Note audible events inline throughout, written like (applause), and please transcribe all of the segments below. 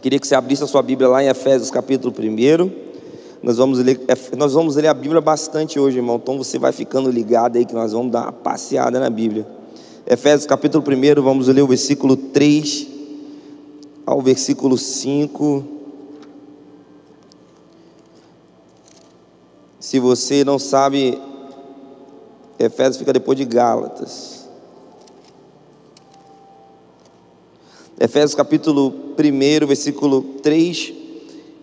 Queria que você abrisse a sua Bíblia lá em Efésios capítulo 1. Nós vamos ler, nós vamos ler a Bíblia bastante hoje, irmão. Então você vai ficando ligado aí que nós vamos dar uma passeada na Bíblia. Efésios capítulo 1, vamos ler o versículo 3 ao versículo 5. Se você não sabe, Efésios fica depois de Gálatas. Efésios capítulo 1, versículo 3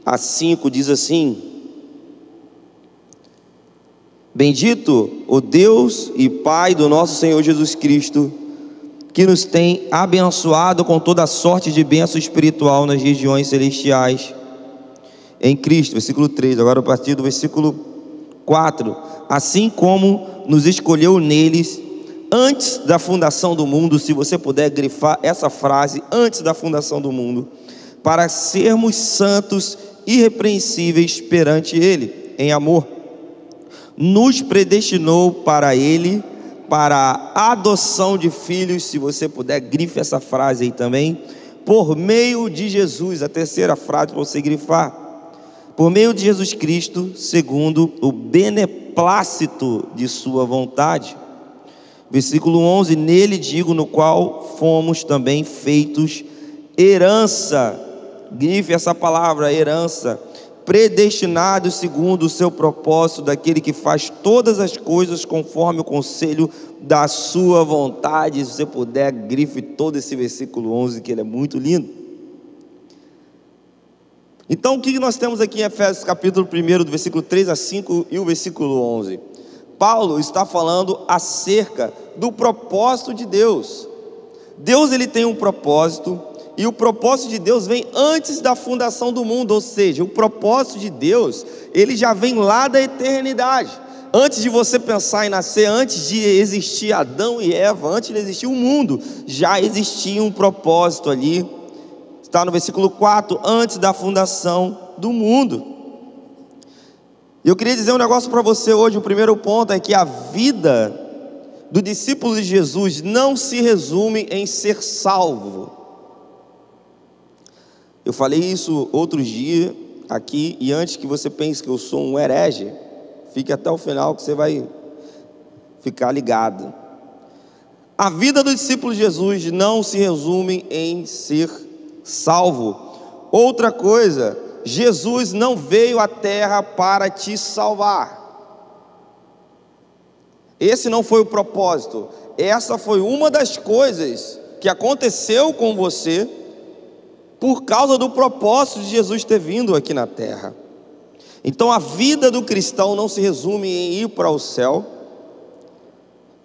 a 5 diz assim: Bendito o Deus e Pai do nosso Senhor Jesus Cristo, que nos tem abençoado com toda sorte de bênção espiritual nas regiões celestiais em Cristo. Versículo 3, agora a partir do versículo 4. Assim como nos escolheu neles antes da fundação do mundo, se você puder grifar essa frase, antes da fundação do mundo, para sermos santos, irrepreensíveis perante Ele, em amor. Nos predestinou para Ele, para a adoção de filhos, se você puder, grife essa frase aí também, por meio de Jesus, a terceira frase para você grifar. Por meio de Jesus Cristo, segundo o beneplácito de Sua vontade Versículo 11: Nele digo, no qual fomos também feitos herança, grife essa palavra, herança, predestinados segundo o seu propósito, daquele que faz todas as coisas conforme o conselho da sua vontade. Se você puder, grife todo esse versículo 11, que ele é muito lindo. Então, o que nós temos aqui em Efésios capítulo 1, do versículo 3 a 5 e o versículo 11? Paulo está falando acerca do propósito de Deus. Deus ele tem um propósito e o propósito de Deus vem antes da fundação do mundo, ou seja, o propósito de Deus, ele já vem lá da eternidade. Antes de você pensar em nascer, antes de existir Adão e Eva, antes de existir o mundo, já existia um propósito ali. Está no versículo 4, antes da fundação do mundo. E eu queria dizer um negócio para você hoje. O primeiro ponto é que a vida do discípulo de Jesus não se resume em ser salvo. Eu falei isso outros dias aqui, e antes que você pense que eu sou um herege, fique até o final que você vai ficar ligado. A vida do discípulo de Jesus não se resume em ser salvo. Outra coisa Jesus não veio à terra para te salvar. Esse não foi o propósito. Essa foi uma das coisas que aconteceu com você por causa do propósito de Jesus ter vindo aqui na terra. Então a vida do cristão não se resume em ir para o céu.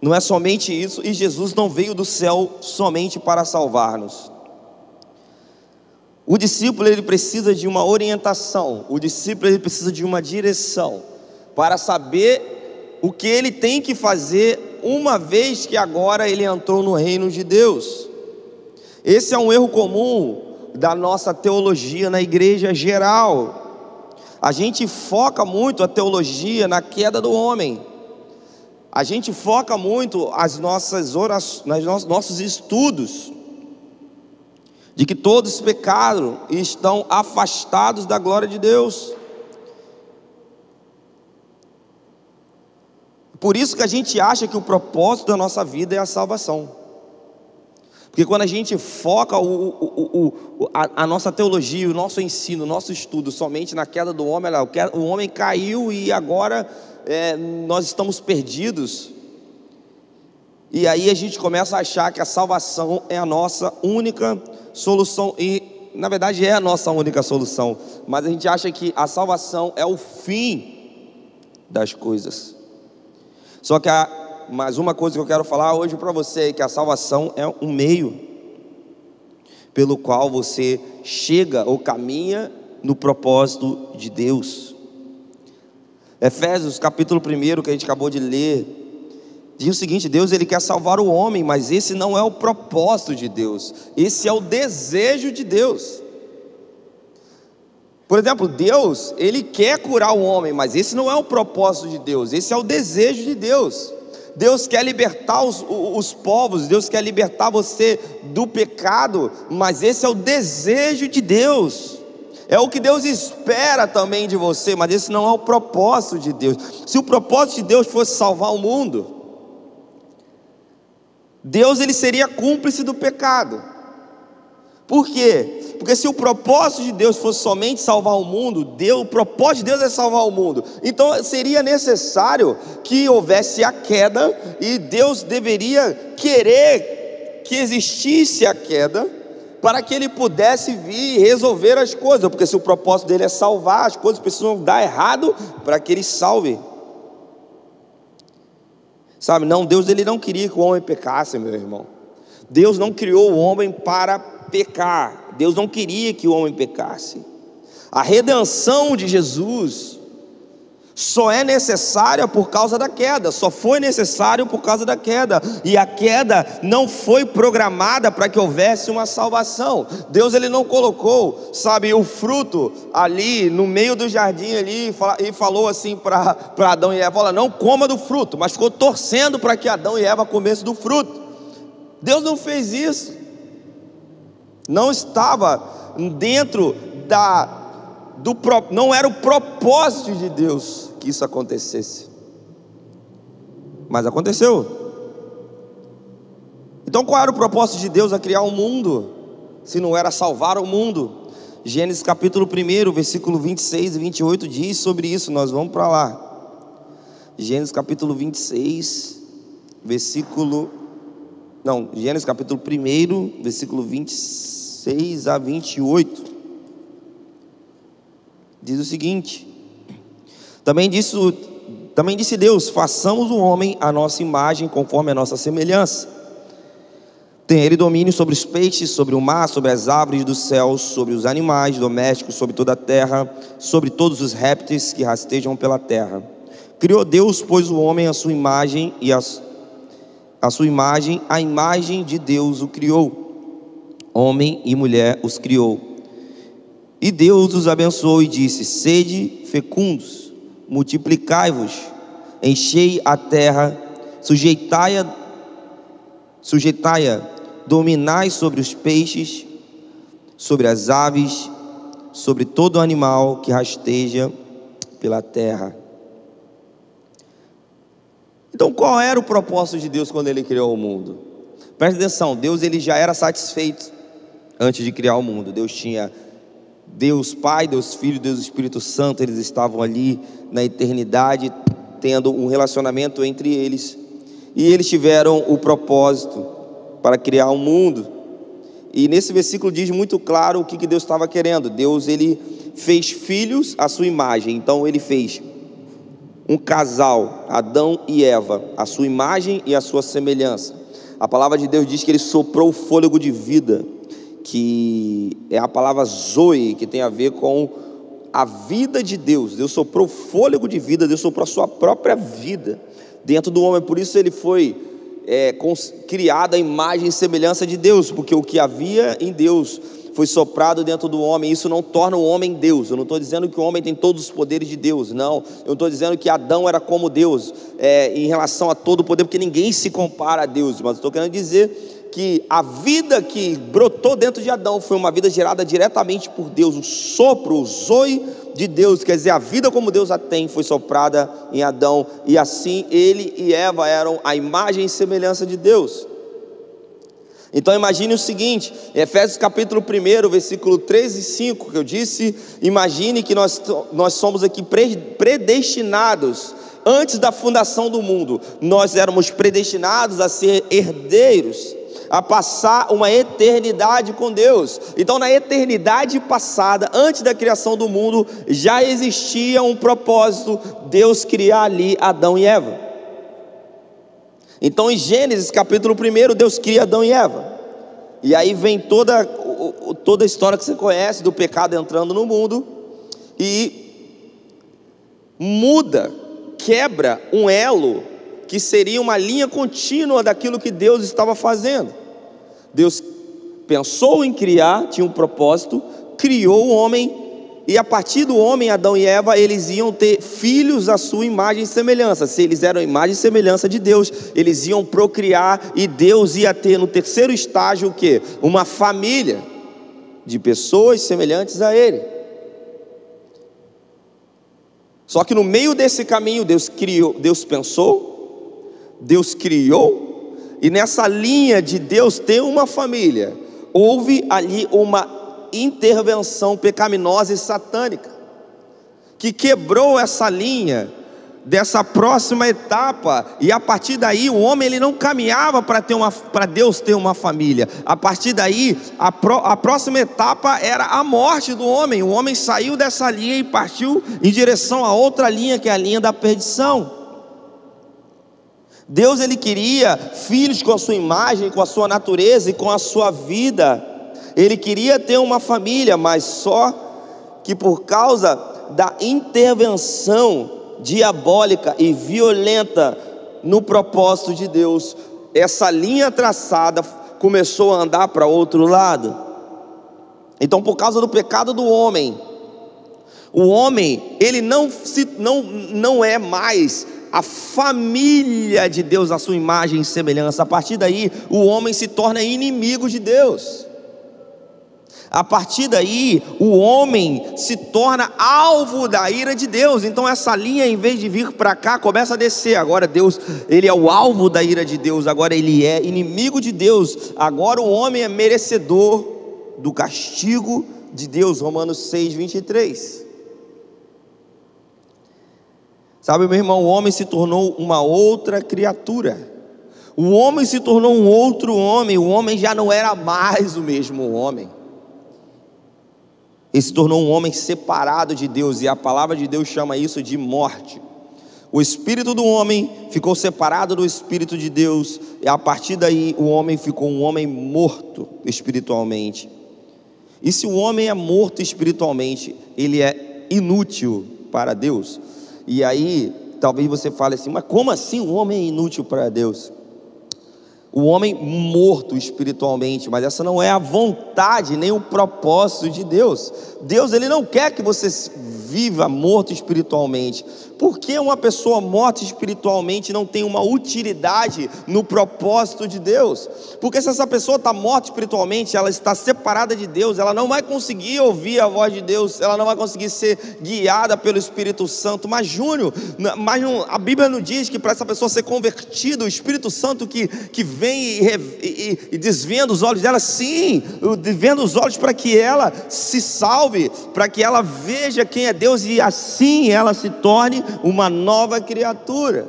Não é somente isso, e Jesus não veio do céu somente para salvar-nos. O discípulo ele precisa de uma orientação, o discípulo ele precisa de uma direção para saber o que ele tem que fazer uma vez que agora ele entrou no reino de Deus. Esse é um erro comum da nossa teologia na igreja geral. A gente foca muito a teologia na queda do homem. A gente foca muito as nossas orações, nos nossos estudos de que todos pecaram e estão afastados da glória de Deus. Por isso que a gente acha que o propósito da nossa vida é a salvação. Porque quando a gente foca o, o, o, a, a, nossa teologia, o nosso ensino, o nosso estudo somente na queda do homem, o homem caiu e agora é, nós estamos perdidos. E aí a gente começa a achar que a salvação é a nossa única solução e na verdade é a nossa única solução, mas a gente acha que a salvação é o fim das coisas. Só que há mais uma coisa que eu quero falar hoje para você é que a salvação é um meio pelo qual você chega ou caminha no propósito de Deus. Efésios capítulo 1 que a gente acabou de ler, diz o seguinte: Deus ele quer salvar o homem, mas esse não é o propósito de Deus, esse é o desejo de Deus. Por exemplo, Deus, ele quer curar o homem, mas esse não é o propósito de Deus, esse é o desejo de Deus. Deus quer libertar os, os povos, Deus quer libertar você do pecado, mas esse é o desejo de Deus. É o que Deus espera também de você, mas esse não é o propósito de Deus. Se o propósito de Deus fosse salvar o mundo, Deus ele seria cúmplice do pecado. Por quê? Porque se o propósito de Deus fosse somente salvar o mundo, Deus, o propósito de Deus é salvar o mundo. Então seria necessário que houvesse a queda e Deus deveria querer que existisse a queda para que ele pudesse vir resolver as coisas, porque se o propósito dele é salvar, as coisas precisam dar errado para que ele salve. Sabe, não, Deus ele não queria que o homem pecasse, meu irmão. Deus não criou o homem para pecar. Deus não queria que o homem pecasse. A redenção de Jesus só é necessária por causa da queda, só foi necessário por causa da queda, e a queda não foi programada para que houvesse uma salvação. Deus ele não colocou, sabe, o fruto ali no meio do jardim ali e falou assim para Adão e Eva: Olha, não coma do fruto, mas ficou torcendo para que Adão e Eva comessem do fruto. Deus não fez isso, não estava dentro da do, não era o propósito de Deus que isso acontecesse. Mas aconteceu. Então qual era o propósito de Deus a criar o um mundo, se não era salvar o mundo? Gênesis capítulo 1, versículo 26 e 28 diz sobre isso, nós vamos para lá. Gênesis capítulo 26, versículo. Não, Gênesis capítulo 1, versículo 26 a 28 diz o seguinte: também disse, também disse Deus: façamos o homem a nossa imagem, conforme a nossa semelhança. Tem ele domínio sobre os peixes, sobre o mar, sobre as árvores dos céus, sobre os animais domésticos, sobre toda a terra, sobre todos os répteis que rastejam pela terra. Criou Deus, pois o homem a sua imagem e a, a sua imagem, a imagem de Deus o criou. Homem e mulher os criou. E Deus os abençoou e disse: Sede fecundos, multiplicai-vos, enchei a terra, sujeitai-a, sujeitai-a, dominai sobre os peixes, sobre as aves, sobre todo animal que rasteja pela terra. Então, qual era o propósito de Deus quando ele criou o mundo? Presta atenção, Deus ele já era satisfeito antes de criar o mundo. Deus tinha Deus Pai, Deus Filho, Deus Espírito Santo, eles estavam ali na eternidade, tendo um relacionamento entre eles. E eles tiveram o propósito para criar um mundo. E nesse versículo diz muito claro o que, que Deus estava querendo. Deus ele fez filhos à sua imagem. Então ele fez um casal, Adão e Eva, a sua imagem e a sua semelhança. A palavra de Deus diz que ele soprou o fôlego de vida que é a palavra zoe, que tem a ver com a vida de Deus. Deus soprou fôlego de vida, Deus soprou a sua própria vida dentro do homem. Por isso ele foi é, criado a imagem e semelhança de Deus, porque o que havia em Deus foi soprado dentro do homem. Isso não torna o homem Deus. Eu não estou dizendo que o homem tem todos os poderes de Deus, não. Eu estou dizendo que Adão era como Deus é, em relação a todo o poder, porque ninguém se compara a Deus. Mas estou querendo dizer que a vida que brotou dentro de Adão foi uma vida gerada diretamente por Deus, o sopro, o zoe de Deus, quer dizer, a vida como Deus a tem foi soprada em Adão, e assim ele e Eva eram a imagem e semelhança de Deus. Então imagine o seguinte, Efésios capítulo 1, versículo 3 e 5, que eu disse, imagine que nós, nós somos aqui predestinados, antes da fundação do mundo, nós éramos predestinados a ser herdeiros a passar uma eternidade com Deus. Então, na eternidade passada, antes da criação do mundo, já existia um propósito: Deus criar ali Adão e Eva. Então, em Gênesis capítulo 1, Deus cria Adão e Eva. E aí vem toda, toda a história que você conhece do pecado entrando no mundo e muda, quebra um elo que seria uma linha contínua daquilo que Deus estava fazendo. Deus pensou em criar, tinha um propósito, criou o homem e a partir do homem, Adão e Eva, eles iam ter filhos à sua imagem e semelhança. Se eles eram imagem e semelhança de Deus, eles iam procriar e Deus ia ter no terceiro estágio o quê? Uma família de pessoas semelhantes a ele. Só que no meio desse caminho, Deus criou, Deus pensou, Deus criou, e nessa linha de Deus ter uma família, houve ali uma intervenção pecaminosa e satânica, que quebrou essa linha dessa próxima etapa e a partir daí o homem ele não caminhava para Deus ter uma família. A partir daí a, pro, a próxima etapa era a morte do homem. O homem saiu dessa linha e partiu em direção a outra linha que é a linha da perdição. Deus ele queria filhos com a sua imagem, com a sua natureza e com a sua vida. Ele queria ter uma família, mas só que por causa da intervenção diabólica e violenta no propósito de Deus, essa linha traçada começou a andar para outro lado. Então, por causa do pecado do homem, o homem, ele não, se, não, não é mais a família de Deus, a sua imagem e semelhança. A partir daí, o homem se torna inimigo de Deus. A partir daí, o homem se torna alvo da ira de Deus. Então essa linha, em vez de vir para cá, começa a descer. Agora Deus, ele é o alvo da ira de Deus. Agora ele é inimigo de Deus. Agora o homem é merecedor do castigo de Deus. Romanos 6, 23. Sabe, meu irmão, o homem se tornou uma outra criatura. O homem se tornou um outro homem. O homem já não era mais o mesmo homem. Ele se tornou um homem separado de Deus, e a palavra de Deus chama isso de morte. O espírito do homem ficou separado do espírito de Deus, e a partir daí o homem ficou um homem morto espiritualmente. E se o homem é morto espiritualmente, ele é inútil para Deus. E aí, talvez você fale assim, mas como assim o homem é inútil para Deus? o homem morto espiritualmente, mas essa não é a vontade nem o propósito de Deus. Deus ele não quer que você viva morto espiritualmente. Por que uma pessoa morta espiritualmente não tem uma utilidade no propósito de Deus? Porque se essa pessoa está morta espiritualmente, ela está separada de Deus, ela não vai conseguir ouvir a voz de Deus, ela não vai conseguir ser guiada pelo Espírito Santo. Mas, Júnior, mas não, a Bíblia não diz que para essa pessoa ser convertida, o Espírito Santo que, que vem e, e, e desvenda os olhos dela, sim, desvenda os olhos para que ela se salve, para que ela veja quem é Deus e assim ela se torne uma nova criatura.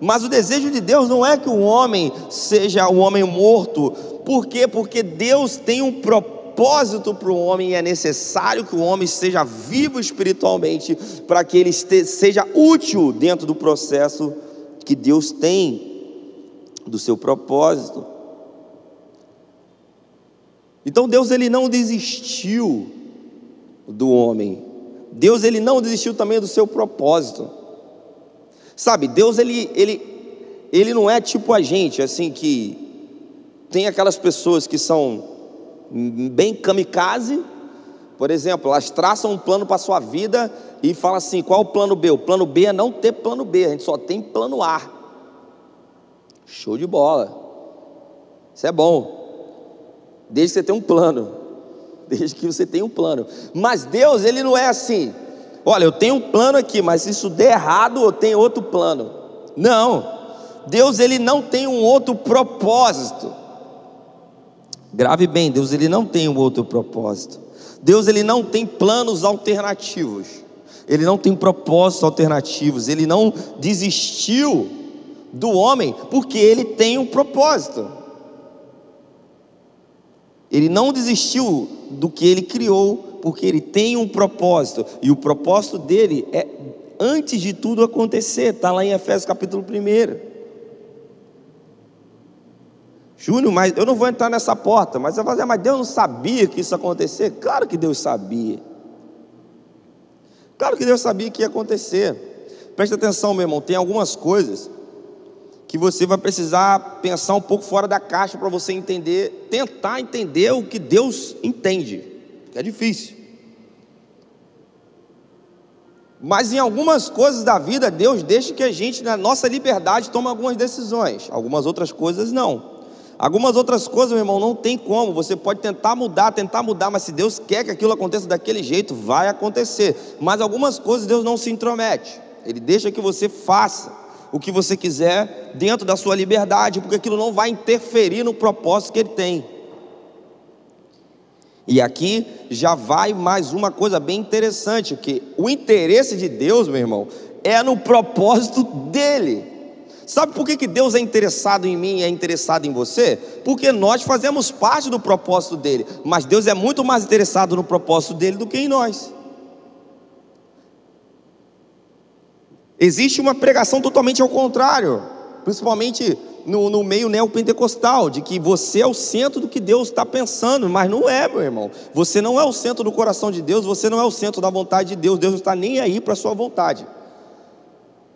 Mas o desejo de Deus não é que o homem seja um homem morto. Por quê? Porque Deus tem um propósito para o homem e é necessário que o homem seja vivo espiritualmente para que ele seja útil dentro do processo que Deus tem do seu propósito. Então Deus ele não desistiu do homem. Deus ele não desistiu também do seu propósito. Sabe, Deus ele, ele, ele não é tipo a gente, assim, que tem aquelas pessoas que são bem kamikaze, por exemplo, elas traçam um plano para a sua vida e falam assim: qual é o plano B? O plano B é não ter plano B, a gente só tem plano A. Show de bola, isso é bom, desde que você tenha um plano, (laughs) desde que você tenha um plano, mas Deus, Ele não é assim. Olha, eu tenho um plano aqui, mas se isso der errado, eu tenho outro plano. Não. Deus ele não tem um outro propósito. Grave bem, Deus ele não tem um outro propósito. Deus ele não tem planos alternativos. Ele não tem propósitos alternativos. Ele não desistiu do homem porque ele tem um propósito. Ele não desistiu do que ele criou porque ele tem um propósito, e o propósito dele é, antes de tudo acontecer, está lá em Efésios capítulo 1. Júnior, mas eu não vou entrar nessa porta, mas você vai fazer, mas Deus não sabia que isso ia acontecer? Claro que Deus sabia. Claro que Deus sabia que ia acontecer. Preste atenção, meu irmão, tem algumas coisas que você vai precisar pensar um pouco fora da caixa para você entender, tentar entender o que Deus entende, é difícil. Mas em algumas coisas da vida, Deus deixa que a gente, na nossa liberdade, tome algumas decisões. Algumas outras coisas não. Algumas outras coisas, meu irmão, não tem como. Você pode tentar mudar, tentar mudar, mas se Deus quer que aquilo aconteça daquele jeito, vai acontecer. Mas algumas coisas Deus não se intromete. Ele deixa que você faça o que você quiser dentro da sua liberdade, porque aquilo não vai interferir no propósito que ele tem. E aqui já vai mais uma coisa bem interessante, que o interesse de Deus, meu irmão, é no propósito dele. Sabe por que, que Deus é interessado em mim e é interessado em você? Porque nós fazemos parte do propósito dele, mas Deus é muito mais interessado no propósito dele do que em nós. Existe uma pregação totalmente ao contrário, principalmente no, no meio neopentecostal, de que você é o centro do que Deus está pensando, mas não é, meu irmão. Você não é o centro do coração de Deus, você não é o centro da vontade de Deus, Deus não está nem aí para a sua vontade.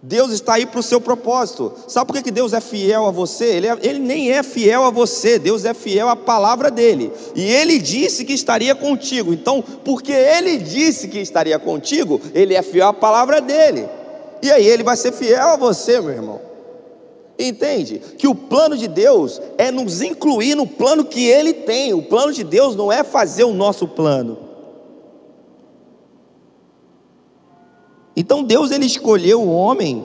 Deus está aí para o seu propósito. Sabe por que, Deus é fiel a você? Ele, é, ele nem é fiel a você, Deus é fiel à palavra dele. E ele disse que estaria contigo. Então, porque ele disse que estaria contigo, ele é fiel à palavra dele. E aí ele vai ser fiel a você, meu irmão. Entende? Que o plano de Deus é nos incluir no plano que ele tem. O plano de Deus não é fazer o nosso plano. Então Deus ele escolheu o homem,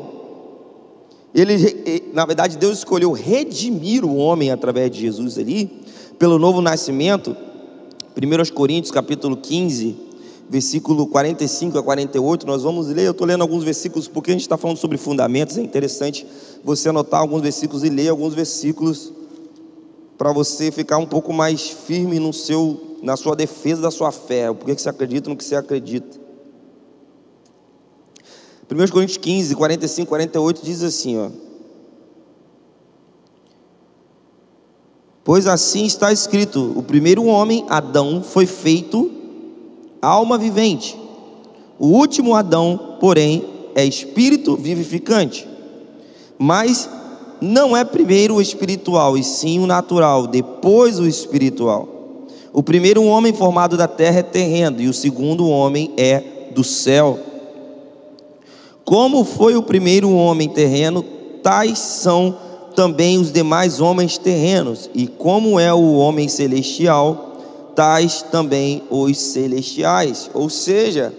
ele, na verdade Deus escolheu redimir o homem através de Jesus ali, pelo novo nascimento. 1 Coríntios capítulo 15, versículo 45 a 48, nós vamos ler, eu estou lendo alguns versículos porque a gente está falando sobre fundamentos, é interessante você anotar alguns versículos e ler alguns versículos para você ficar um pouco mais firme no seu, na sua defesa da sua fé, o porquê que você acredita no que você acredita. 1 Coríntios 15, 45, 48 diz assim: ó, Pois assim está escrito: o primeiro homem, Adão, foi feito alma vivente. O último Adão, porém, é espírito vivificante. Mas não é primeiro o espiritual, e sim o natural, depois o espiritual. O primeiro homem formado da terra é terreno, e o segundo homem é do céu. Como foi o primeiro homem terreno, tais são também os demais homens terrenos, e como é o homem celestial, tais também os celestiais. Ou seja,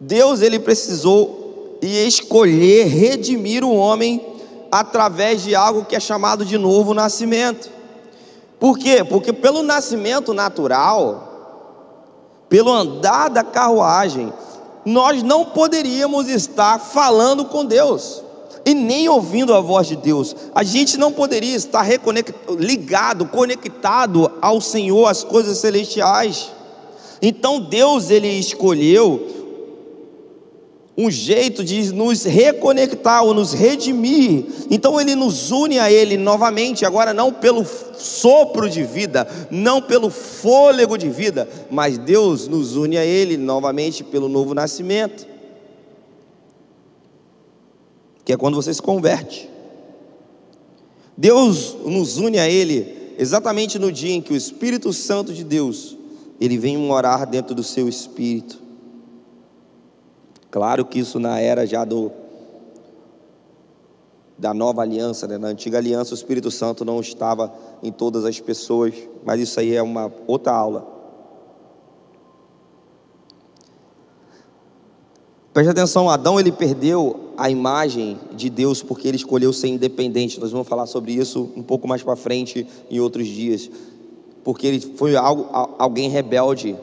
Deus ele precisou e escolher redimir o homem através de algo que é chamado de novo nascimento. Por quê? Porque pelo nascimento natural, pelo andar da carruagem, nós não poderíamos estar falando com Deus e nem ouvindo a voz de Deus. A gente não poderia estar ligado, conectado ao Senhor, às coisas celestiais. Então Deus ele escolheu um jeito de nos reconectar ou nos redimir. Então ele nos une a ele novamente, agora não pelo sopro de vida, não pelo fôlego de vida, mas Deus nos une a ele novamente pelo novo nascimento. Que é quando você se converte. Deus nos une a ele exatamente no dia em que o Espírito Santo de Deus ele vem morar dentro do seu espírito. Claro que isso na era já do da nova aliança, né? na antiga aliança o Espírito Santo não estava em todas as pessoas, mas isso aí é uma outra aula. Preste atenção, Adão ele perdeu a imagem de Deus porque ele escolheu ser independente. Nós vamos falar sobre isso um pouco mais para frente em outros dias. Porque ele foi algo, alguém rebelde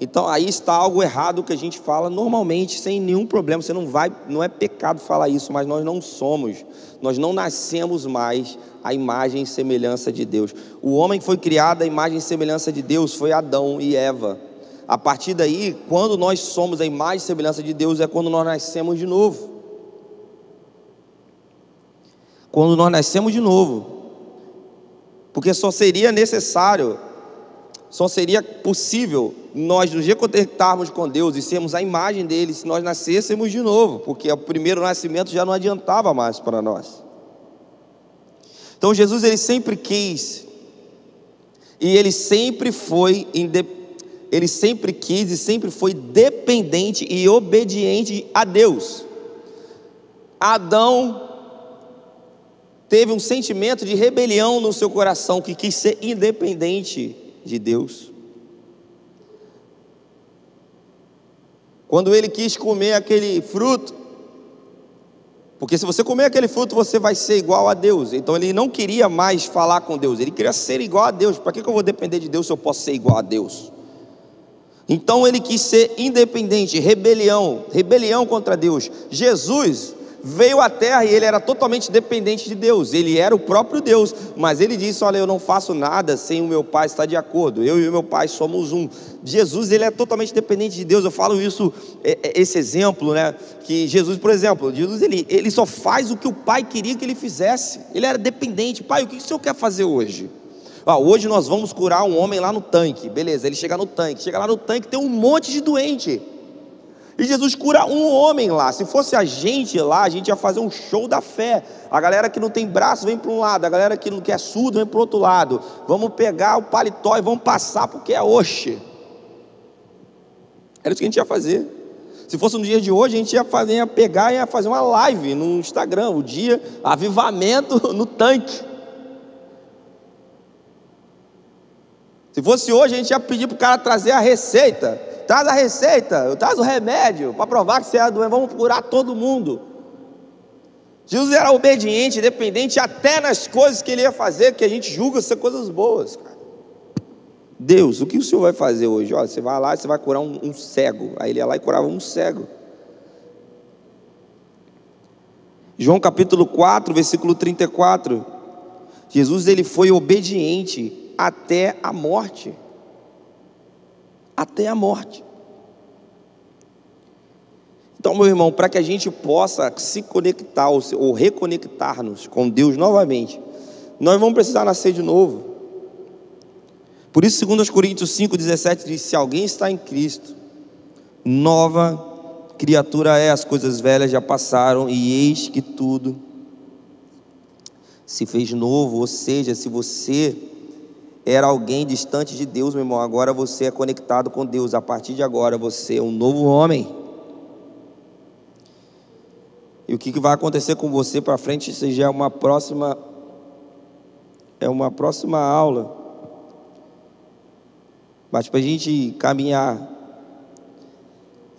então aí está algo errado que a gente fala normalmente, sem nenhum problema. Você não vai, não é pecado falar isso, mas nós não somos, nós não nascemos mais a imagem e semelhança de Deus. O homem que foi criado à imagem e semelhança de Deus foi Adão e Eva. A partir daí, quando nós somos a imagem e semelhança de Deus, é quando nós nascemos de novo. Quando nós nascemos de novo. Porque só seria necessário só seria possível nós nos reconectarmos com Deus e sermos a imagem dele se nós nascêssemos de novo, porque o primeiro nascimento já não adiantava mais para nós. Então Jesus ele sempre quis e ele sempre foi ele sempre quis e sempre foi dependente e obediente a Deus. Adão teve um sentimento de rebelião no seu coração, que quis ser independente de Deus. Quando ele quis comer aquele fruto, porque se você comer aquele fruto, você vai ser igual a Deus. Então ele não queria mais falar com Deus, ele queria ser igual a Deus. Para que eu vou depender de Deus se eu posso ser igual a Deus? Então ele quis ser independente, rebelião, rebelião contra Deus. Jesus veio à terra e ele era totalmente dependente de Deus, ele era o próprio Deus, mas ele disse: Olha, eu não faço nada sem o meu Pai estar de acordo, eu e o meu Pai somos um. Jesus, ele é totalmente dependente de Deus, eu falo isso, é, é, esse exemplo, né? Que Jesus, por exemplo, Jesus, ele, ele só faz o que o Pai queria que ele fizesse, ele era dependente. Pai, o que o Senhor quer fazer hoje? Ah, hoje nós vamos curar um homem lá no tanque, beleza, ele chega no tanque, chega lá no tanque, tem um monte de doente. E Jesus cura um homem lá. Se fosse a gente lá, a gente ia fazer um show da fé. A galera que não tem braço vem para um lado, a galera que não quer surdo vem para o outro lado. Vamos pegar o paletó e vamos passar porque é oxe. Era isso que a gente ia fazer. Se fosse no dia de hoje, a gente ia, fazer, ia pegar e ia fazer uma live no Instagram, o dia avivamento (laughs) no tanque. Se fosse hoje, a gente ia pedir para o cara trazer a receita traz a receita, traz o remédio para provar que você é doente, vamos curar todo mundo. Jesus era obediente, dependente até nas coisas que ele ia fazer, que a gente julga ser coisas boas, cara. Deus, o que o Senhor vai fazer hoje? Olha, você vai lá e você vai curar um, um cego. Aí ele ia lá e curava um cego. João capítulo 4, versículo 34. Jesus ele foi obediente até a morte até a morte. Então, meu irmão, para que a gente possa se conectar ou reconectar-nos com Deus novamente, nós vamos precisar nascer de novo. Por isso, 2 Coríntios 5,17 diz: Se alguém está em Cristo, nova criatura é, as coisas velhas já passaram, e eis que tudo se fez novo. Ou seja, se você era alguém distante de Deus, meu irmão. Agora você é conectado com Deus. A partir de agora você é um novo homem. E o que vai acontecer com você para frente, isso já é uma próxima é uma próxima aula. Mas para a gente caminhar,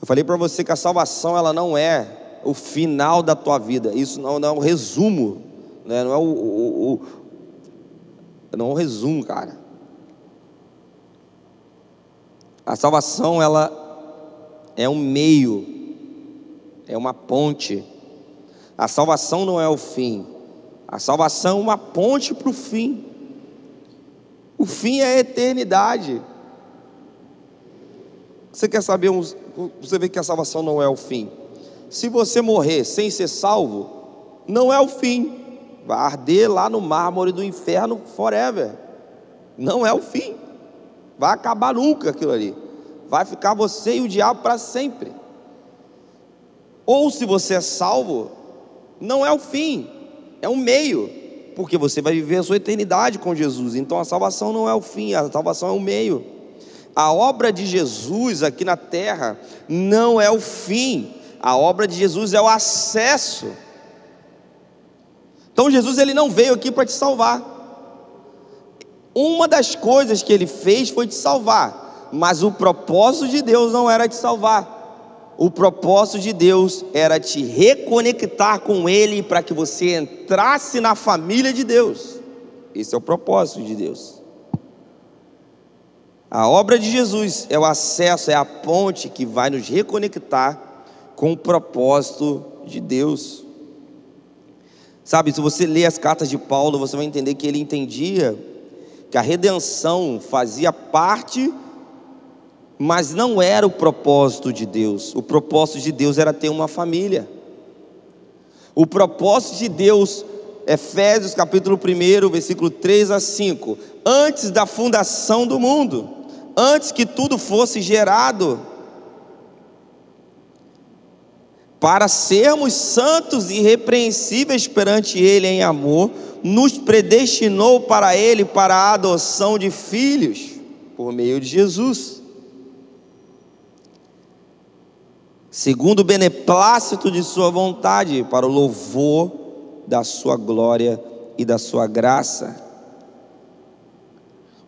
eu falei para você que a salvação ela não é o final da tua vida. Isso não, não é o resumo, né? não é o, o, o não é um resumo, cara. A salvação, ela é um meio, é uma ponte. A salvação não é o fim. A salvação é uma ponte para o fim. O fim é a eternidade. Você quer saber, você vê que a salvação não é o fim. Se você morrer sem ser salvo, não é o fim. Vai arder lá no mármore do inferno forever. Não é o fim. Vai acabar nunca aquilo ali. Vai ficar você e o diabo para sempre. Ou se você é salvo, não é o fim, é um meio, porque você vai viver a sua eternidade com Jesus. Então a salvação não é o fim, a salvação é o meio. A obra de Jesus aqui na terra não é o fim, a obra de Jesus é o acesso. Então Jesus ele não veio aqui para te salvar. Uma das coisas que ele fez foi te salvar, mas o propósito de Deus não era te salvar. O propósito de Deus era te reconectar com Ele para que você entrasse na família de Deus. Esse é o propósito de Deus. A obra de Jesus é o acesso, é a ponte que vai nos reconectar com o propósito de Deus. Sabe, se você ler as cartas de Paulo, você vai entender que ele entendia que a redenção fazia parte, mas não era o propósito de Deus. O propósito de Deus era ter uma família. O propósito de Deus, Efésios capítulo 1, versículo 3 a 5, antes da fundação do mundo, antes que tudo fosse gerado, para sermos santos e irrepreensíveis perante Ele em amor, nos predestinou para Ele para a adoção de filhos por meio de Jesus. segundo o beneplácito de Sua vontade, para o louvor da Sua glória e da Sua graça.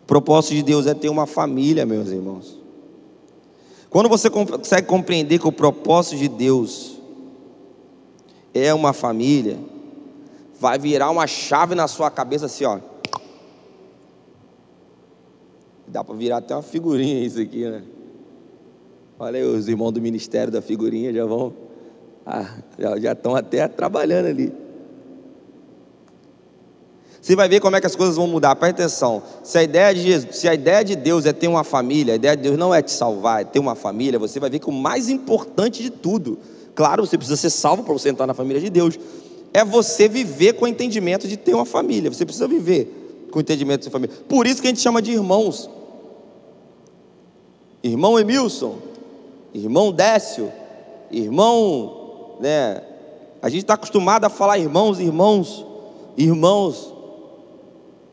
O propósito de Deus é ter uma família, meus irmãos. Quando você consegue compreender que o propósito de Deus é uma família, vai virar uma chave na sua cabeça assim, ó. Dá para virar até uma figurinha isso aqui, né? Olha aí, os irmãos do Ministério da Figurinha já vão. Ah, já, estão até trabalhando ali. Você vai ver como é que as coisas vão mudar. Presta atenção. Se a ideia de Jesus, se a ideia de Deus é ter uma família, a ideia de Deus não é te salvar, é ter uma família, você vai ver que o mais importante de tudo, claro, você precisa ser salvo para você entrar na família de Deus, é você viver com o entendimento de ter uma família. Você precisa viver com o entendimento de ter família. Por isso que a gente chama de irmãos. Irmão Emilson, irmão Décio, irmão, né? A gente está acostumado a falar irmãos, irmãos, irmãos.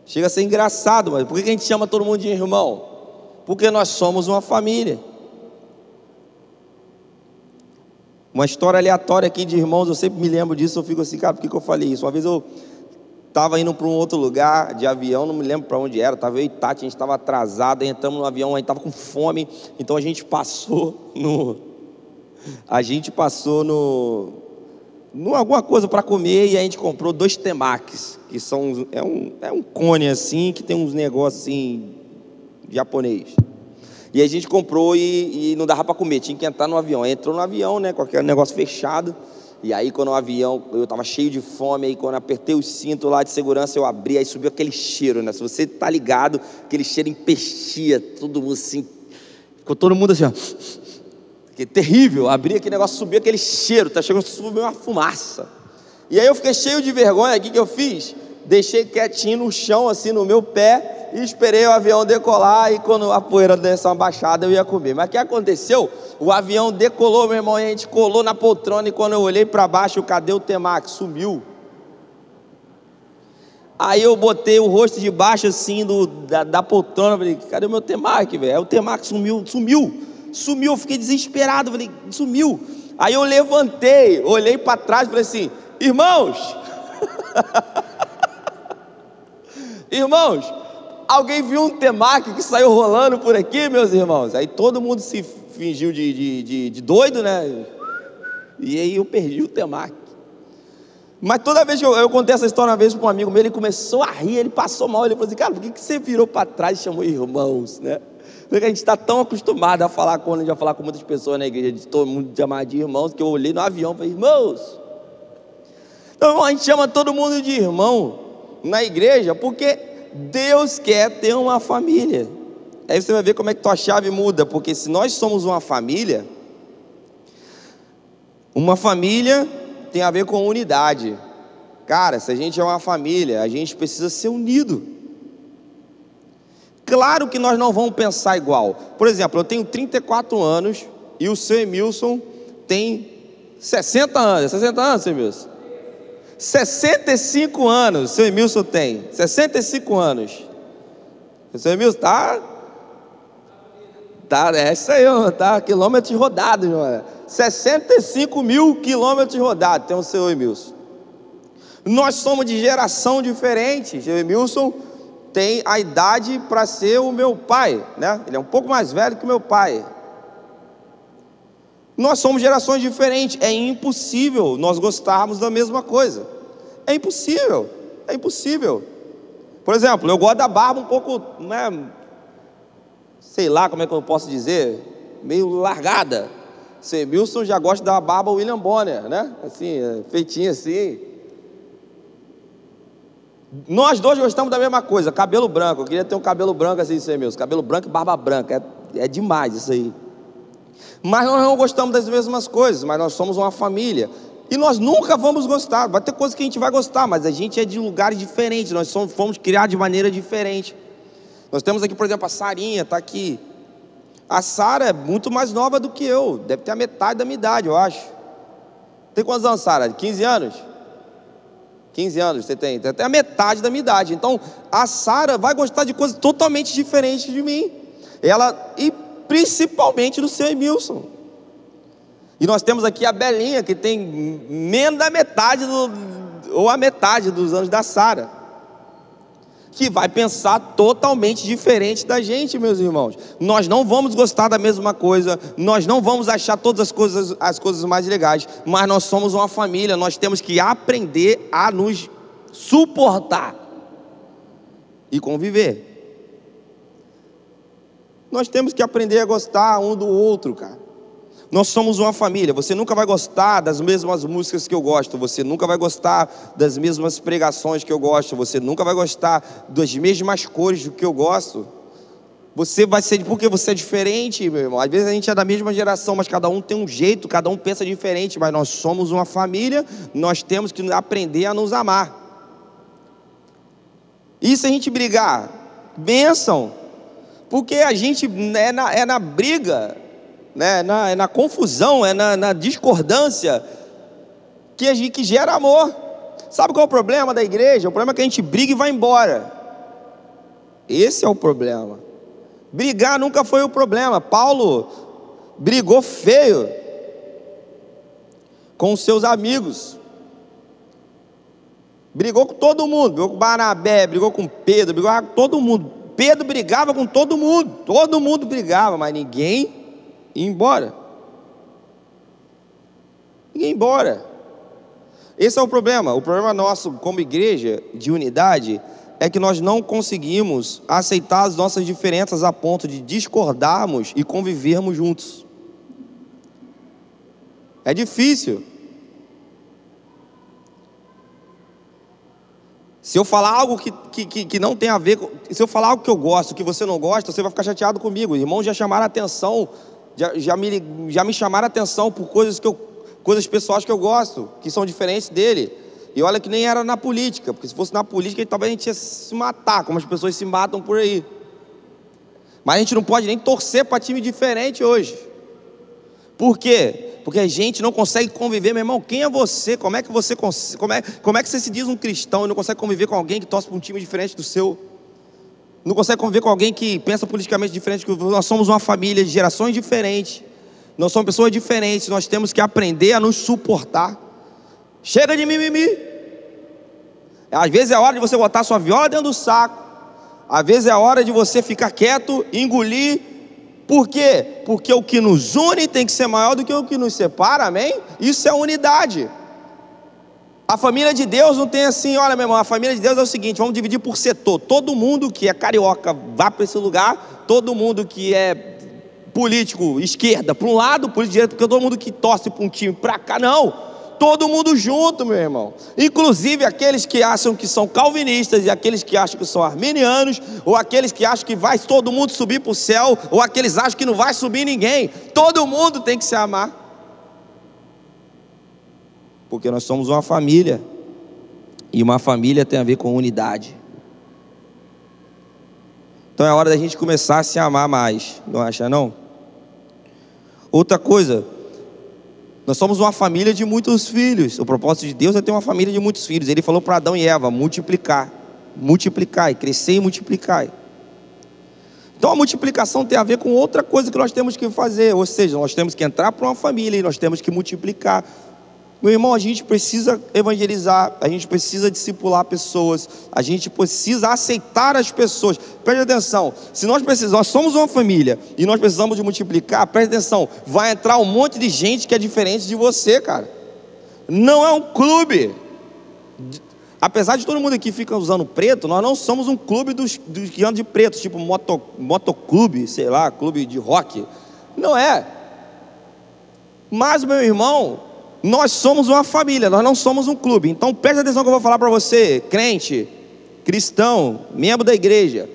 Chega a ser engraçado, mas por que a gente chama todo mundo de irmão? Porque nós somos uma família. Uma história aleatória aqui de irmãos, eu sempre me lembro disso, eu fico assim, cara, por que, que eu falei isso? Uma vez eu estava indo para um outro lugar de avião, não me lembro para onde era, estava eu e Tati, a gente estava atrasado, entramos no avião, a gente estava com fome, então a gente passou (laughs) no. A gente passou no. no alguma coisa para comer e a gente comprou dois temakis, que são. É um, é um cone assim, que tem uns negócios assim. japonês. E a gente comprou e, e não dava para comer, tinha que entrar no avião. Entrou no avião, né, com aquele negócio fechado. E aí, quando o avião, eu estava cheio de fome, aí quando apertei o cinto lá de segurança, eu abri, aí subiu aquele cheiro, né? Se você tá ligado, aquele cheiro empestia, todo mundo assim, ficou todo mundo assim, ó. Que terrível, abri aquele negócio, subiu aquele cheiro, tá chegando, subiu uma fumaça. E aí eu fiquei cheio de vergonha, o que, que eu fiz? Deixei quietinho no chão, assim, no meu pé, e esperei o avião decolar, e quando a poeira desse uma baixada, eu ia comer. Mas o que aconteceu? O avião decolou, meu irmão, e a gente colou na poltrona, e quando eu olhei para baixo, cadê o Temac? Sumiu. Aí eu botei o rosto de baixo assim do, da, da poltrona, falei, cadê o meu Temac, velho? Aí o Temac sumiu, sumiu, sumiu, eu fiquei desesperado, falei, sumiu. Aí eu levantei, olhei para trás e falei assim, irmãos, (laughs) irmãos, alguém viu um Temac que saiu rolando por aqui, meus irmãos? Aí todo mundo se fingiu de, de, de, de doido, né? E aí eu perdi o temaki. Mas toda vez que eu, eu contei essa história uma vez para um amigo meu, ele começou a rir, ele passou mal, ele falou assim, cara, por que, que você virou para trás e chamou irmãos, né? Porque a gente está tão acostumado a falar, quando a gente vai falar com muitas pessoas na igreja, de todo mundo chamar de irmãos, que eu olhei no avião e falei, irmãos. Então a gente chama todo mundo de irmão na igreja, porque Deus quer ter uma família. Aí você vai ver como é que tua chave muda, porque se nós somos uma família, uma família tem a ver com unidade. Cara, se a gente é uma família, a gente precisa ser unido. Claro que nós não vamos pensar igual. Por exemplo, eu tenho 34 anos e o seu Emilson tem 60 anos. 60 anos, seu Emilson? 65 anos, seu Emilson tem. 65 anos. O seu Emilson está Tá, é isso aí, tá? Quilômetros rodados, mano. 65 mil quilômetros rodados tem o seu Emilson. Nós somos de geração diferente. O Emilson tem a idade para ser o meu pai, né? Ele é um pouco mais velho que o meu pai. Nós somos gerações diferentes. É impossível nós gostarmos da mesma coisa. É impossível. É impossível. Por exemplo, eu gosto da barba um pouco, né, sei lá como é que eu posso dizer, meio largada. Você, Wilson já gosta da barba William Bonner, né? Assim, é, feitinha assim. Nós dois gostamos da mesma coisa, cabelo branco. Eu queria ter um cabelo branco assim, seu Wilson. Cabelo branco e barba branca. É, é demais isso aí. Mas nós não gostamos das mesmas coisas, mas nós somos uma família. E nós nunca vamos gostar. Vai ter coisas que a gente vai gostar, mas a gente é de lugares diferentes. Nós somos, fomos criados de maneira diferente. Nós temos aqui, por exemplo, a Sarinha, está aqui. A Sara é muito mais nova do que eu, deve ter a metade da minha idade, eu acho. Tem quantos anos, Sara? 15 anos? 15 anos você tem, tem até a metade da minha idade. Então, a Sara vai gostar de coisas totalmente diferentes de mim. Ela, e principalmente do seu Emilson. E nós temos aqui a Belinha, que tem menos da metade do, ou a metade dos anos da Sara que vai pensar totalmente diferente da gente, meus irmãos. Nós não vamos gostar da mesma coisa, nós não vamos achar todas as coisas, as coisas mais legais, mas nós somos uma família, nós temos que aprender a nos suportar e conviver. Nós temos que aprender a gostar um do outro, cara. Nós somos uma família. Você nunca vai gostar das mesmas músicas que eu gosto. Você nunca vai gostar das mesmas pregações que eu gosto. Você nunca vai gostar das mesmas cores do que eu gosto. Você vai ser porque você é diferente, meu irmão. Às vezes a gente é da mesma geração, mas cada um tem um jeito, cada um pensa diferente. Mas nós somos uma família. Nós temos que aprender a nos amar. E se a gente brigar? Bênção. Porque a gente é na, é na briga né, na, é na confusão, é na, na discordância que, a gente, que gera amor. Sabe qual é o problema da igreja? O problema é que a gente briga e vai embora. Esse é o problema. Brigar nunca foi o problema. Paulo brigou feio com seus amigos. Brigou com todo mundo, brigou com Barnabé, brigou com Pedro, brigou com todo mundo. Pedro brigava com todo mundo, todo mundo brigava, mas ninguém ir embora. Ir embora. Esse é o problema. O problema nosso como igreja de unidade é que nós não conseguimos aceitar as nossas diferenças a ponto de discordarmos e convivermos juntos. É difícil. Se eu falar algo que, que, que, não tem a ver com. Se eu falar algo que eu gosto, que você não gosta, você vai ficar chateado comigo. Irmãos já chamaram atenção já, já, me, já me chamaram atenção por coisas, que eu, coisas pessoais que eu gosto, que são diferentes dele. E olha que nem era na política, porque se fosse na política, talvez a gente ia se matar, como as pessoas se matam por aí. Mas a gente não pode nem torcer para time diferente hoje. Por quê? Porque a gente não consegue conviver, meu irmão. Quem é você? Como é que você como é, como é que você se diz um cristão e não consegue conviver com alguém que torce para um time diferente do seu? não consegue conviver com alguém que pensa politicamente diferente, que nós somos uma família de gerações diferentes, nós somos pessoas diferentes, nós temos que aprender a nos suportar. Chega de mimimi. Às vezes é hora de você botar sua viola dentro do saco. Às vezes é hora de você ficar quieto, engolir. Por quê? Porque o que nos une tem que ser maior do que o que nos separa, amém? Isso é unidade. A família de Deus não tem assim, olha meu irmão, a família de Deus é o seguinte, vamos dividir por setor. Todo mundo que é carioca vá para esse lugar, todo mundo que é político, esquerda, para um lado, político direito, porque todo mundo que torce para um time para cá, não. Todo mundo junto, meu irmão. Inclusive aqueles que acham que são calvinistas, e aqueles que acham que são arminianos, ou aqueles que acham que vai todo mundo subir para o céu, ou aqueles acham que não vai subir ninguém. Todo mundo tem que se amar porque nós somos uma família. E uma família tem a ver com unidade. Então é hora da gente começar a se amar mais, não acha não? Outra coisa, nós somos uma família de muitos filhos. O propósito de Deus é ter uma família de muitos filhos. Ele falou para Adão e Eva: multiplicar, multiplicar, crescer e multiplicar. Então a multiplicação tem a ver com outra coisa que nós temos que fazer, ou seja, nós temos que entrar para uma família e nós temos que multiplicar. Meu irmão, a gente precisa evangelizar, a gente precisa discipular pessoas, a gente precisa aceitar as pessoas. Preste atenção, se nós precisamos, nós somos uma família e nós precisamos de multiplicar, preste atenção, vai entrar um monte de gente que é diferente de você, cara. Não é um clube. Apesar de todo mundo aqui ficar usando preto, nós não somos um clube dos, dos que andam de preto, tipo moto, motoclube, sei lá, clube de rock. Não é. Mas, meu irmão, nós somos uma família, nós não somos um clube. Então preste atenção que eu vou falar para você, crente, cristão, membro da igreja.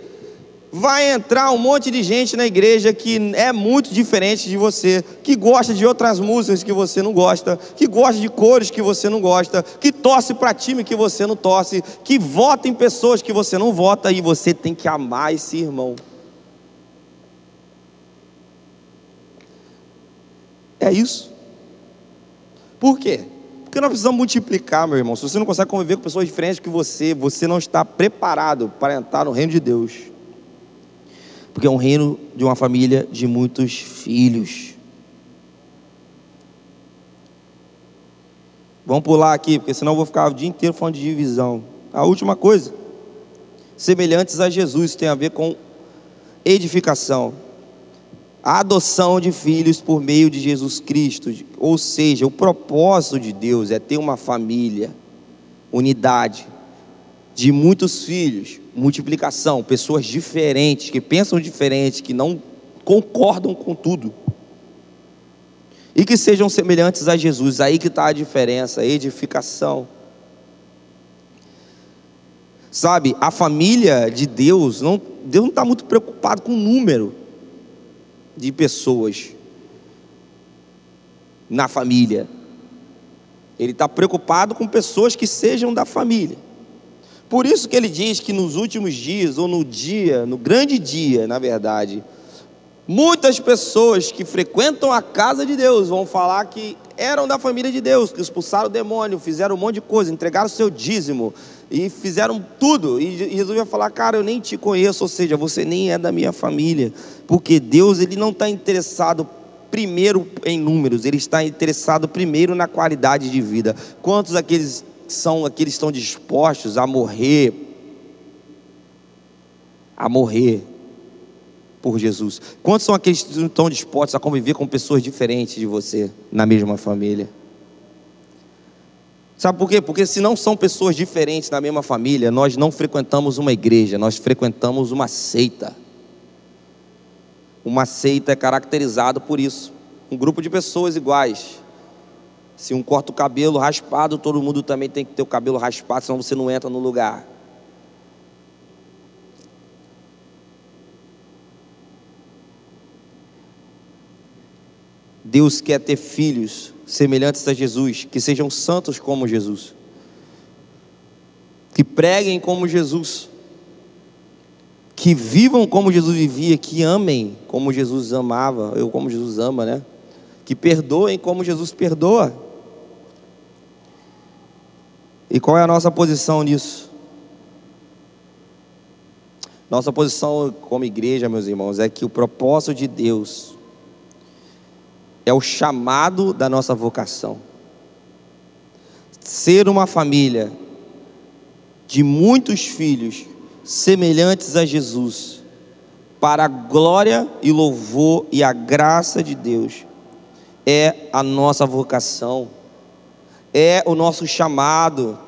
Vai entrar um monte de gente na igreja que é muito diferente de você, que gosta de outras músicas que você não gosta, que gosta de cores que você não gosta, que torce para time que você não torce, que vota em pessoas que você não vota e você tem que amar esse irmão. É isso. Por quê? Porque nós precisamos multiplicar, meu irmão. Se você não consegue conviver com pessoas diferentes que você, você não está preparado para entrar no reino de Deus. Porque é um reino de uma família de muitos filhos. Vamos pular aqui, porque senão eu vou ficar o dia inteiro falando de divisão. A última coisa, semelhantes a Jesus, tem a ver com edificação. A adoção de filhos por meio de Jesus Cristo, ou seja, o propósito de Deus é ter uma família, unidade, de muitos filhos, multiplicação, pessoas diferentes, que pensam diferente, que não concordam com tudo. E que sejam semelhantes a Jesus, aí que está a diferença, a edificação. Sabe, a família de Deus, não, Deus não está muito preocupado com o número de pessoas na família. Ele está preocupado com pessoas que sejam da família. Por isso que ele diz que nos últimos dias, ou no dia, no grande dia, na verdade, muitas pessoas que frequentam a casa de Deus vão falar que eram da família de Deus, que expulsaram o demônio, fizeram um monte de coisa, entregaram seu dízimo e fizeram tudo. E Jesus vai falar: Cara, eu nem te conheço, ou seja, você nem é da minha família, porque Deus ele não está interessado primeiro em números, ele está interessado primeiro na qualidade de vida. Quantos aqueles são aqueles que estão dispostos a morrer, a morrer por Jesus? Quantos são aqueles que estão dispostos a conviver com pessoas diferentes de você na mesma família? Sabe por quê? Porque se não são pessoas diferentes na mesma família, nós não frequentamos uma igreja, nós frequentamos uma seita. Uma seita é caracterizado por isso. Um grupo de pessoas iguais, se um corta o cabelo raspado, todo mundo também tem que ter o cabelo raspado, senão você não entra no lugar. Deus quer ter filhos semelhantes a Jesus, que sejam santos como Jesus, que preguem como Jesus, que vivam como Jesus vivia, que amem como Jesus amava, eu como Jesus ama, né? Que perdoem como Jesus perdoa. E qual é a nossa posição nisso? Nossa posição como igreja, meus irmãos, é que o propósito de Deus é o chamado da nossa vocação. Ser uma família de muitos filhos semelhantes a Jesus, para a glória e louvor e a graça de Deus, é a nossa vocação, é o nosso chamado,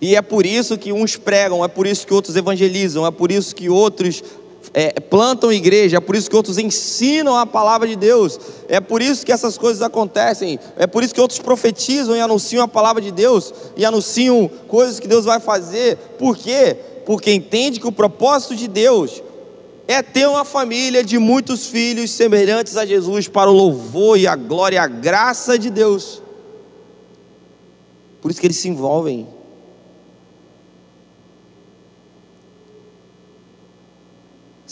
e é por isso que uns pregam, é por isso que outros evangelizam, é por isso que outros é, plantam igreja, é por isso que outros ensinam a palavra de Deus, é por isso que essas coisas acontecem, é por isso que outros profetizam e anunciam a palavra de Deus, e anunciam coisas que Deus vai fazer, por quê? Porque entende que o propósito de Deus é ter uma família de muitos filhos semelhantes a Jesus para o louvor e a glória e a graça de Deus. Por isso que eles se envolvem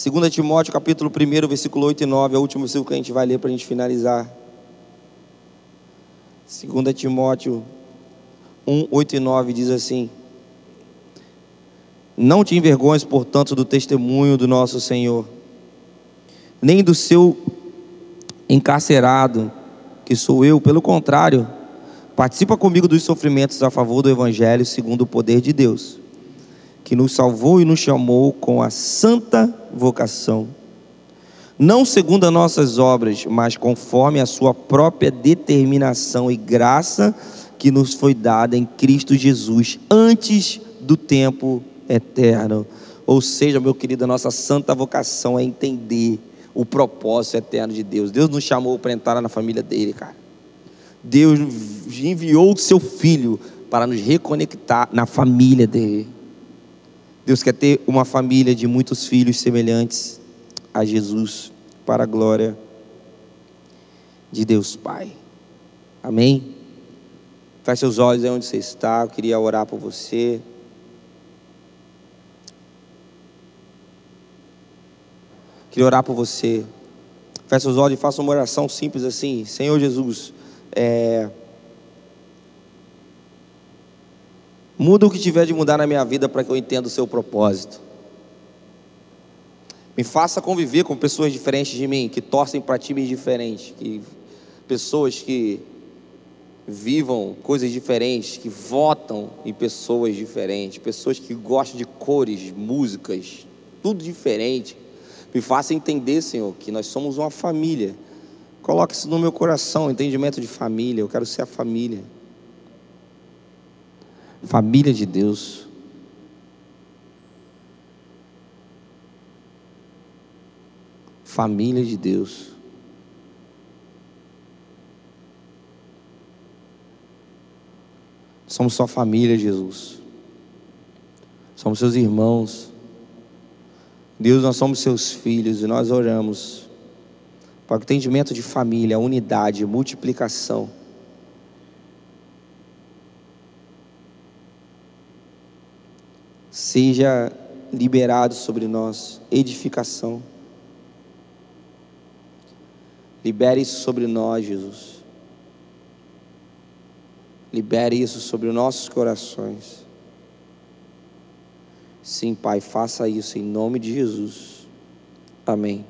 2 Timóteo capítulo 1, versículo 8 e 9, é o último versículo que a gente vai ler para a gente finalizar. 2 Timóteo 1, 8 e 9 diz assim: Não te envergonhes, portanto, do testemunho do nosso Senhor, nem do seu encarcerado, que sou eu, pelo contrário, participa comigo dos sofrimentos a favor do Evangelho, segundo o poder de Deus que nos salvou e nos chamou com a santa vocação, não segundo as nossas obras, mas conforme a sua própria determinação e graça que nos foi dada em Cristo Jesus antes do tempo eterno. Ou seja, meu querido, a nossa santa vocação é entender o propósito eterno de Deus. Deus nos chamou para entrar na família dele, cara. Deus enviou o seu filho para nos reconectar na família dele. Deus quer ter uma família de muitos filhos semelhantes a Jesus, para a glória de Deus Pai. Amém? Feche seus olhos aí onde você está. Eu queria orar por você. Queria orar por você. Feche seus olhos e faça uma oração simples assim. Senhor Jesus, é, Muda o que tiver de mudar na minha vida para que eu entenda o seu propósito. Me faça conviver com pessoas diferentes de mim, que torcem para times diferentes, que pessoas que vivam coisas diferentes, que votam em pessoas diferentes, pessoas que gostam de cores, músicas, tudo diferente. Me faça entender, Senhor, que nós somos uma família. Coloque isso no meu coração, entendimento de família. Eu quero ser a família. Família de Deus. Família de Deus. Somos sua família, Jesus. Somos seus irmãos. Deus, nós somos seus filhos e nós oramos para o entendimento de família, unidade, multiplicação. Seja liberado sobre nós edificação. Libere isso sobre nós, Jesus. Libere isso sobre os nossos corações. Sim, Pai, faça isso em nome de Jesus. Amém.